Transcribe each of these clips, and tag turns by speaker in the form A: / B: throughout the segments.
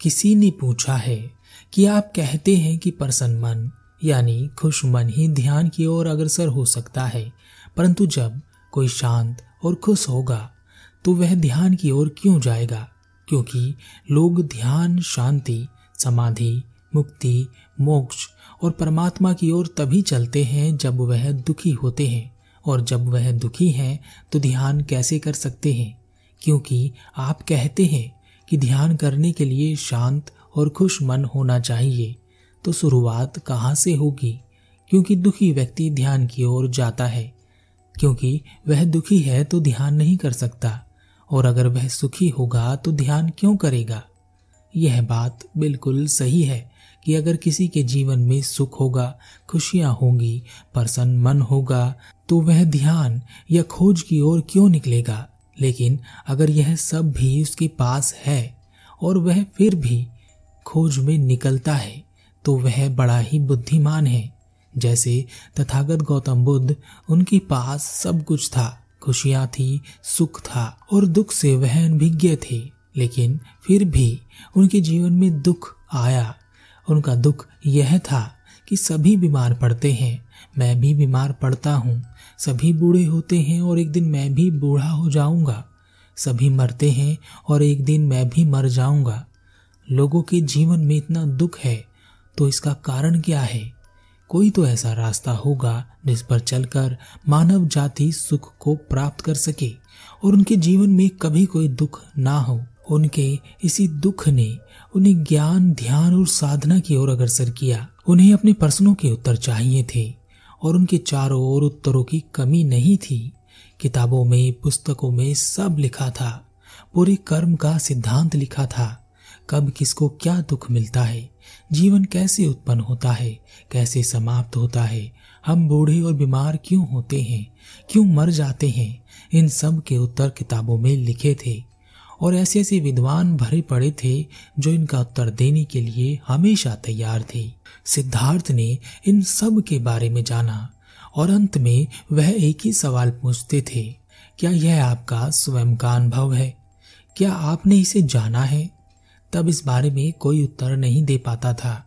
A: किसी ने पूछा है कि आप कहते हैं कि प्रसन्न मन, यानी खुश मन ही ध्यान की ओर अग्रसर हो सकता है, परंतु जब कोई शांत और खुश होगा तो वह ध्यान की ओर क्यों जाएगा? क्योंकि लोग ध्यान, शांति, समाधि, मुक्ति, मोक्ष और परमात्मा की ओर तभी चलते हैं जब वह दुखी होते हैं, और जब वह दुखी हैं तो ध्यान कैसे कर सकते हैं? क्योंकि आप कहते हैं कि ध्यान करने के लिए शांत और खुश मन होना चाहिए। तो शुरुआत कहाँ से होगी? क्योंकि दुखी व्यक्ति ध्यान की ओर जाता है। क्योंकि वह दुखी है तो ध्यान नहीं कर सकता। और अगर वह सुखी होगा तो ध्यान क्यों करेगा? यह बात बिल्कुल सही है कि अगर किसी के जीवन में सुख होगा, खुशियाँ होंगी, प्रसन्न मन होगा तो वह ध्यान या खोज की ओर क्यों निकलेगा? लेकिन अगर यह सब भी उसके पास है और वह फिर भी खोज में निकलता है तो वह बड़ा ही बुद्धिमान है। जैसे तथागत गौतम बुद्ध, उनके पास सब कुछ था, खुशियाँ थी, सुख था और दुख से वह अनभिज्ञ थे। लेकिन फिर भी उनके जीवन में दुख आया। उनका दुख यह था कि सभी बीमार पड़ते हैं। मैं भी बीमार पड़ता हूँ। सभी बूढ़े होते हैं और एक दिन मैं भी बूढ़ा हो जाऊँगा। सभी मरते हैं और एक दिन मैं भी मर जाऊँगा। लोगों के जीवन में इतना दुख है तो इसका कारण क्या है? कोई तो ऐसा रास्ता होगा जिस पर चलकर मानव जाति सुख को प्राप्त कर सके और उनके जीवन में कभी कोई दुख ना हो। उनके इसी दुख ने उन्हें ज्ञान, ध्यान और साधना की ओर अग्रसर किया। उन्हें अपने प्रश्नों के उत्तर चाहिए थे। और उनके चारों ओर उत्तरों की कमी नहीं थी। किताबों में, पुस्तकों में सब लिखा था। पूरे कर्म का सिद्धांत लिखा था। कब किसको क्या दुख मिलता है? जीवन कैसे उत्पन्न होता है? कैसे समाप्त होता है? हम बूढ़े और बीमार क्यों होते हैं? क्यों मर जाते हैं? इन सब के उत्तर किताबों में लिखे थे। और ऐसे ऐसे विद्वान भरे पड़े थे, जो इनका उत्तर देने के लिए हमेशा तैयार थे। सिद्धार्थ ने इन सब के बारे में जाना, और अंत में वह एक ही सवाल पूछते थे, क्या यह आपका स्वयं का अनुभव है? क्या आपने इसे जाना है? तब इस बारे में कोई उत्तर नहीं दे पाता था।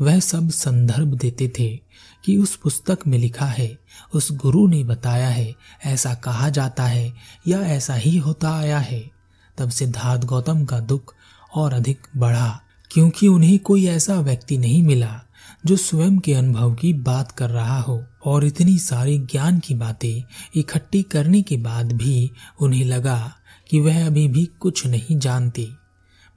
A: वह सब संदर्भ देते थे कि उस पुस्तक में लिखा है, उस गुरु ने बताया है, ऐसा कहा जाता है या ऐसा ही होता आया है। तब सिद्धार्थ गौतम का दुख और अधिक बढ़ा, क्योंकि उन्हें कोई ऐसा व्यक्ति नहीं मिला जो स्वयं के अनुभव की बात कर रहा हो और इतनी सारी ज्ञान की बातें इकट्ठी करने के बाद भी उन्हें लगा कि वह अभी भी कुछ नहीं जानते।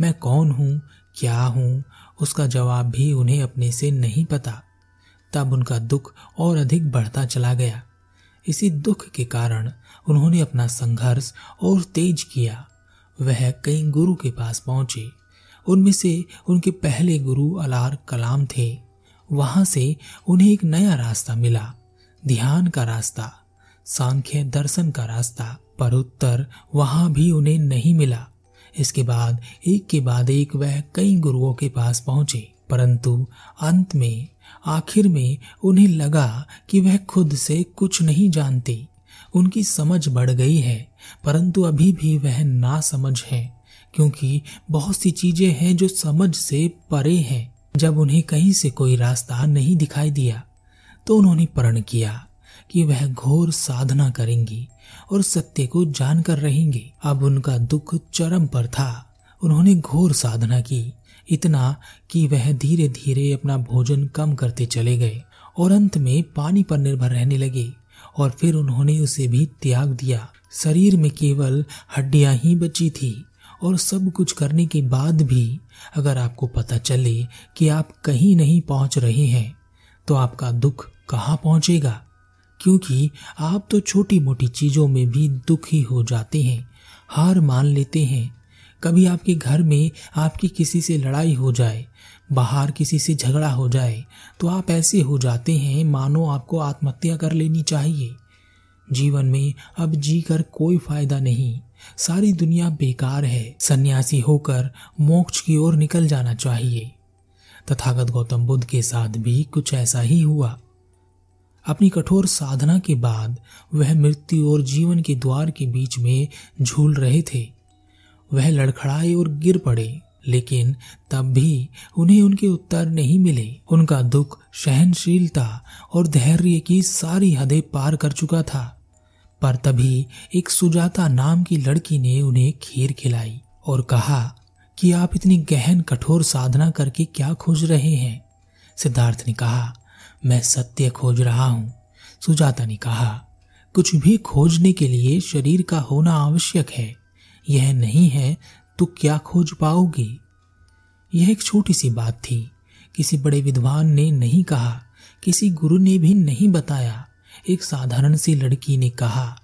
A: मैं कौन हूँ? क्या हूँ? उसका जवाब भी उन्हें अपने से नहीं पता। तब उनका दुख और अधिक बढ़ता चला गया। इसी दुख के कारण उन्होंने अपना संघर्ष और तेज किया। वह कई गुरु के पास पहुँचे। उनमें से उनके पहले गुरु अलार कलाम थे। वहाँ से उन्हें एक नया रास्ता मिला, ध्यान का रास्ता, सांख्य दर्शन का रास्ता। पर उत्तर वहाँ भी उन्हें नहीं मिला। इसके बाद, एक के बाद एक वह कई गुरुओं के पास पहुँचे। परंतु अंत में, आखिर में उन्हें लगा कि वह खुद से कुछ नहीं जानते। उनकी समझ बढ़ गई है, परंतु अभी भी वह ना समझ है, क्योंकि बहुत सी चीज़ें हैं जो समझ से परे हैं। जब उन्हें कहीं से कोई रास्ता नहीं दिखाई दिया तो उन्होंने प्रण किया कि वह घोर साधना करेंगी और सत्य को जानकर रहेंगे। अब उनका दुख चरम पर था। उन्होंने घोर साधना की, इतना कि वह धीरे धीरे अपना भोजन कम करते चले गए और अंत में पानी पर निर्भर रहने लगे। और फिर उन्होंने उसे भी त्याग दिया। शरीर में केवल हड्डियाँ ही बची थी और सब कुछ करने के बाद भी अगर आपको पता चले कि आप कहीं नहीं पहुँच रहे हैं तो आपका दुख कहाँ पहुंचेगा? क्योंकि आप तो छोटी मोटी चीज़ों में भी दुखी हो जाते हैं, हार मान लेते हैं कभी आपके घर में आपकी किसी से लड़ाई हो जाए, बाहर किसी से झगड़ा हो जाए तो आप ऐसे हो जाते हैं, मानो आपको आत्महत्या कर लेनी चाहिए। जीवन में अब जी कर कोई फ़ायदा नहीं। सारी दुनिया बेकार है। सन्यासी होकर मोक्ष की ओर निकल जाना चाहिए। तथागत गौतम बुद्ध के साथ भी कुछ ऐसा ही हुआ। अपनी कठोर साधना के बाद वह मृत्यु और जीवन के द्वार के बीच में झूल रहे थे। वह लड़खड़ाए और गिर पड़े, लेकिन तब भी उन्हें उनके उत्तर नहीं मिले। उनका दुख सहनशीलता और धैर्य की सारी हदें पार कर चुका था। पर तभी एक सुजाता नाम की लड़की ने उन्हें खीर खिलाई और कहा, कि आप इतनी गहन कठोर साधना करके क्या खोज रहे हैं? सिद्धार्थ ने कहा, मैं सत्य खोज रहा हूँ। सुजाता ने कहा, कुछ भी खोजने के लिए शरीर का होना आवश्यक है। यह नहीं है तो क्या खोज पाओगी? यह एक छोटी सी बात थी। किसी बड़े विद्वान ने नहीं कहा, किसी गुरु ने भी नहीं बताया। एक साधारण सी लड़की ने कहा,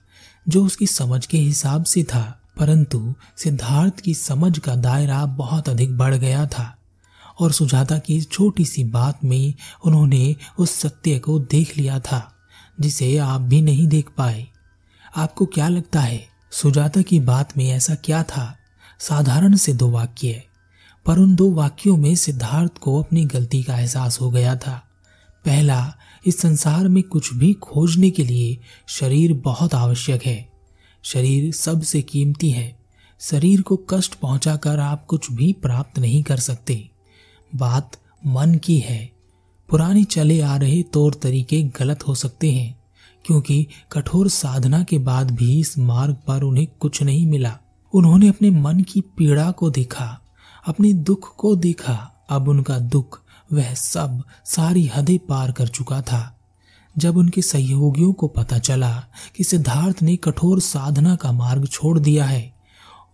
A: जो उसकी समझ के हिसाब से था, परंतु सिद्धार्थ की समझ का दायरा बहुत अधिक बढ़ गया था, और सुजाता की छोटी सी बात में उन्होंने उस सत्य को देख लिया था, जिसे आप भी नहीं देख पाए। आपको क्या लगता है सुजाता की बात में ऐसा क्या था? साधारण से दो वाक्य। पर उन दो वाक्यों में सिद्धार्थ को अपनी गलती का एहसास हो गया था। पहला, इस संसार में कुछ भी खोजने के लिए शरीर बहुत आवश्यक है। शरीर सबसे कीमती है। शरीर को कष्ट पहुंचाकर आप कुछ भी प्राप्त नहीं कर सकते। बात मन की है। पुरानी चले आ रहे तौर तरीके गलत हो सकते हैं। क्योंकि कठोर साधना के बाद भी इस मार्ग पर उन्हें कुछ नहीं मिला। उन्होंने अपने मन की पीड़ा को देखा, अपने दुख को देखा। अब उनका दुख वह सब सारी हदें पार कर चुका था। जब उनके सहयोगियों को पता चला कि सिद्धार्थ ने कठोर साधना का मार्ग छोड़ दिया है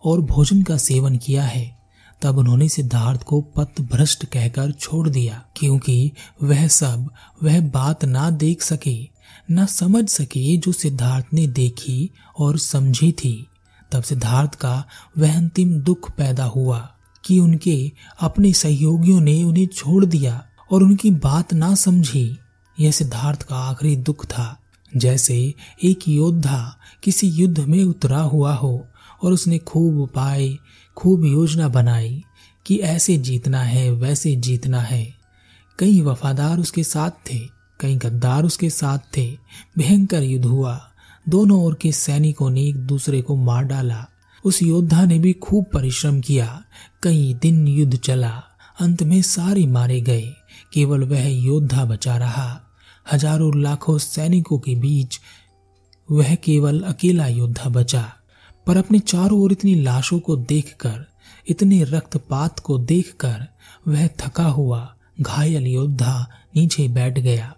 A: और भोजन का सेवन किया है, तब उन्होंने सिद्धार्थ को पथ भ्रष्ट कहकर छोड़ दिया, क्योंकि वह सब वह बात ना देख सके। ना समझ सके जो सिद्धार्थ ने देखी और समझी थी। तब सिद्धार्थ का वह अंतिम दुख पैदा हुआ कि उनके अपने सहयोगियों ने उन्हें छोड़ दिया और उनकी बात ना समझी। यह सिद्धार्थ का आखिरी दुख था। जैसे एक योद्धा किसी युद्ध में उतरा हुआ हो और उसने खूब उपाय, खूब योजना बनाई कि ऐसे जीतना है, वैसे जीतना है। कई वफादार उसके साथ थे। कई गद्दार उसके साथ थे। भयंकर युद्ध हुआ। दोनों ओर के सैनिकों ने एक दूसरे को मार डाला। उस योद्धा ने भी खूब परिश्रम किया। कई दिन युद्ध चला। अंत में सारे मारे गए। केवल वह योद्धा बचा रहा। हज़ारों लाखों सैनिकों के बीच वह केवल अकेला योद्धा बचा। पर अपने चारों ओर इतनी लाशों को देखकर, इतने रक्तपात को देखकर वह थका हुआ, घायल योद्धा नीचे बैठ गया।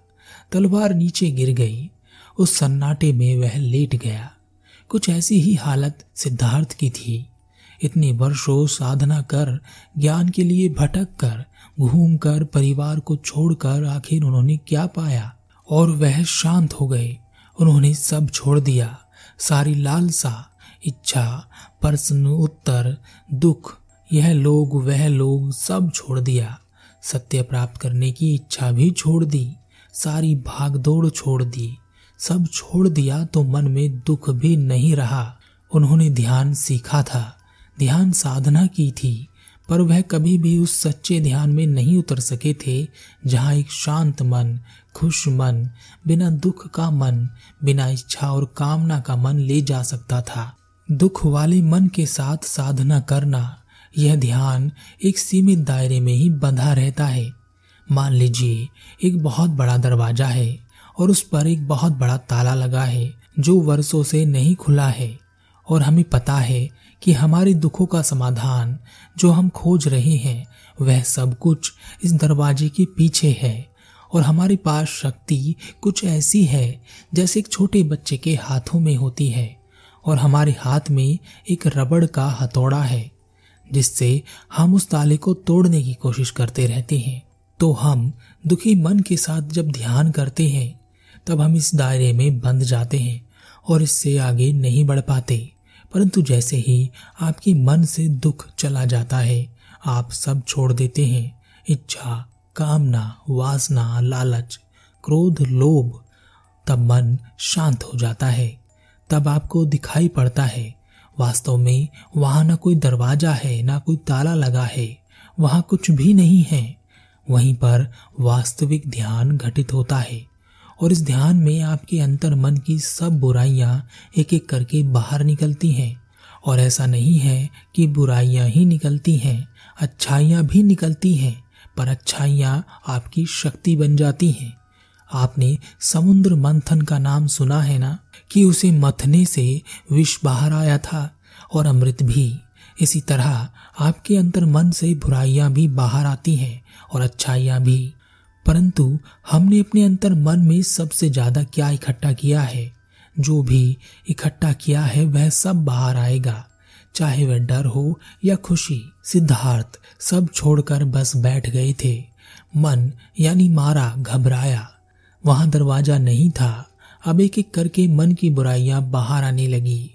A: तलवार नीचे गिर गई। उस सन्नाटे में वह लेट गया। कुछ ऐसी ही हालत सिद्धार्थ की थी। इतने वर्षों साधना कर, ज्ञान के लिए भटक कर, घूम कर परिवार को छोड़कर आखिर उन्होंने क्या पाया? और वह शांत हो गए। उन्होंने सब छोड़ दिया। सारी लालसा, इच्छा, प्रश्न, उत्तर, दुख, यह लोग, वह लोग सब छोड़ दिया। सत्य प्राप्त करने की इच्छा भी छोड़ दी। सारी भागदौड़ छोड़ दी। सब छोड़ दिया तो मन में दुख भी नहीं रहा। उन्होंने ध्यान सीखा था, ध्यान साधना की थी, पर वह कभी भी उस सच्चे ध्यान में नहीं उतर सके थे, जहाँ एक शांत मन, खुश मन, बिना दुख का मन, बिना इच्छा और कामना का मन ले जा सकता था। दुख वाले मन के साथ साधना करना, यह ध्यान एक सीमित दायरे में ही बंधा रहता है। मान लीजिए, एक बहुत बड़ा दरवाज़ा है और उस पर एक बहुत बड़ा ताला लगा है जो वर्षों से नहीं खुला है। और हमें पता है कि हमारे दुखों का समाधान जो हम खोज रहे हैं, वह सब कुछ इस दरवाजे के पीछे है। और हमारे पास शक्ति कुछ ऐसी है, जैसे एक छोटे बच्चे के हाथों में होती है और हमारे हाथ में एक रबड़ का हथौड़ा है, जिससे हम उस ताले को तोड़ने की कोशिश करते रहते हैं। तो हम दुखी मन के साथ जब ध्यान करते हैं, तब हम इस दायरे में बंध जाते हैं और इससे आगे नहीं बढ़ पाते। परंतु जैसे ही आपकी मन से दुख चला जाता है, आप सब छोड़ देते हैं। इच्छा, कामना, वासना, लालच, क्रोध, लोभ, तब मन शांत हो जाता है। तब आपको दिखाई पड़ता है, वास्तव में वहाँ ना कोई दरवाज़ा है, ना कोई ताला लगा है, वहाँ कुछ भी नहीं है। वहीं पर वास्तविक ध्यान घटित होता है। और इस ध्यान में आपके अंतर मन की सब बुराइयाँ एक एक करके बाहर निकलती हैं। और ऐसा नहीं है कि बुराइयाँ ही निकलती हैं, अच्छाइयाँ भी निकलती हैं, पर अच्छाइयाँ आपकी शक्ति बन जाती हैं। आपने समुद्र मंथन का नाम सुना है ना? कि उसे मथने से विष बाहर आया था और अमृत भी। इसी तरह आपके अंतर मन से बुराइयाँ भी बाहर आती हैं और अच्छाइयाँ भी। परंतु हमने अपने अंतर मन में सबसे ज़्यादा क्या इकट्ठा किया है? जो भी इकट्ठा किया है, वह सब बाहर आएगा। चाहे वह डर हो या खुशी, सिद्धार्थ सब छोड़कर बस बैठ गए थे। मन यानी मारा घबराया। वहाँ दरवाज़ा नहीं था। अब एक एक करके मन की बुराइयाँ बाहर आने लगी।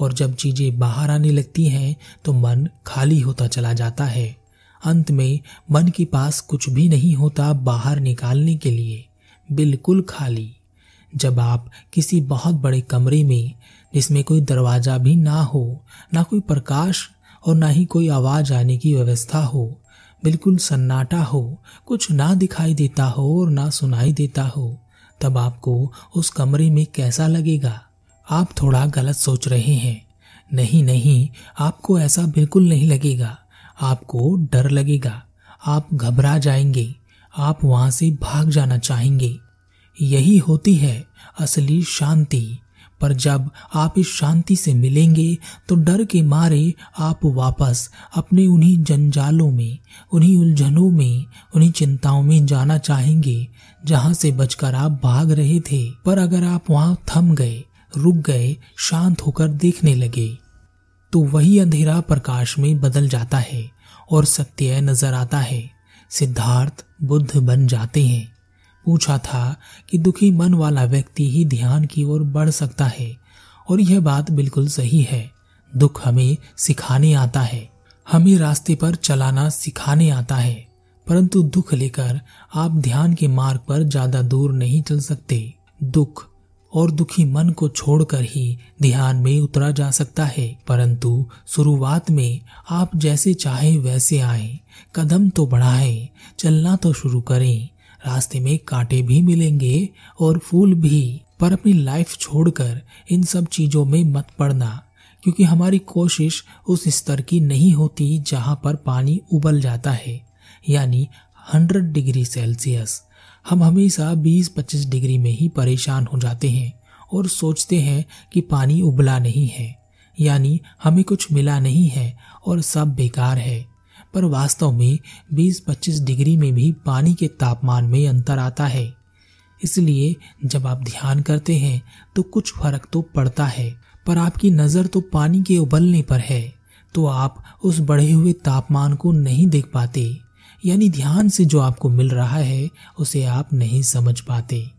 A: और जब चीज़ें बाहर आने लगती हैं तो मन खाली होता चला जाता है। अंत में, मन के पास कुछ भी नहीं होता बाहर निकालने के लिए। बिल्कुल खाली। जब आप किसी बहुत बड़े कमरे में, जिसमें कोई दरवाज़ा भी ना हो, ना कोई प्रकाश और ना ही कोई आवाज़ आने की व्यवस्था हो, बिल्कुल सन्नाटा हो, कुछ ना दिखाई देता हो और ना सुनाई देता हो, तब आपको उस कमरे में कैसा लगेगा? आप थोड़ा गलत सोच रहे हैं। नहीं नहीं, आपको ऐसा बिल्कुल नहीं लगेगा। आपको डर लगेगा। आप घबरा जाएँगे। आप वहाँ से भाग जाना चाहेंगे। यही होती है असली शांति। पर जब आप इस शांति से मिलेंगे तो डर के मारे आप वापस अपने उन्हीं जंजालों में, उन्हीं उलझनों में, उन्हीं चिंताओं में जाना चाहेंगे, जहाँ से बचकर आप भाग रहे थे। पर अगर आप वहाँ थम गए रुक गए, शांत होकर देखने लगे। तो वही अंधेरा प्रकाश में बदल जाता है और सत्य नज़र आता है। सिद्धार्थ बुद्ध बन जाते हैं। पूछा था कि दुखी मन वाला व्यक्ति ही ध्यान की ओर बढ़ सकता है और यह बात बिल्कुल सही है। दुख हमें सिखाने आता है। हमें रास्ते पर चलाना सिखाने आता है। परंतु दुख लेकर आप ध्यान के मार्ग पर ज़्यादा दूर नहीं चल सकते। दुख और दुखी मन को छोड़कर ही ध्यान में उतरा जा सकता है। परंतु शुरुआत में आप जैसे चाहे वैसे आए, कदम तो बढ़ाएँ, चलना तो शुरू करें, रास्ते में कांटे भी मिलेंगे और फूल भी। पर अपनी लाइफ छोड़कर इन सब चीज़ों में मत पड़ना, क्योंकि हमारी कोशिश उस स्तर की नहीं होती जहाँ पर पानी उबल जाता है, यानी 100 डिग्री सेल्सियस। हम हमेशा 20-25 डिग्री में ही परेशान हो जाते हैं और सोचते हैं कि पानी उबला नहीं है, यानी हमें कुछ मिला नहीं है और सब बेकार है। पर वास्तव में 20-25 डिग्री में भी पानी के तापमान में अंतर आता है। इसलिए जब आप ध्यान करते हैं तो कुछ फ़र्क तो पड़ता है, पर आपकी नज़र तो पानी के उबलने पर है तो आप उस बढ़े हुए तापमान को नहीं देख पाते। यानी ध्यान से जो आपको मिल रहा है उसे आप नहीं समझ पाते।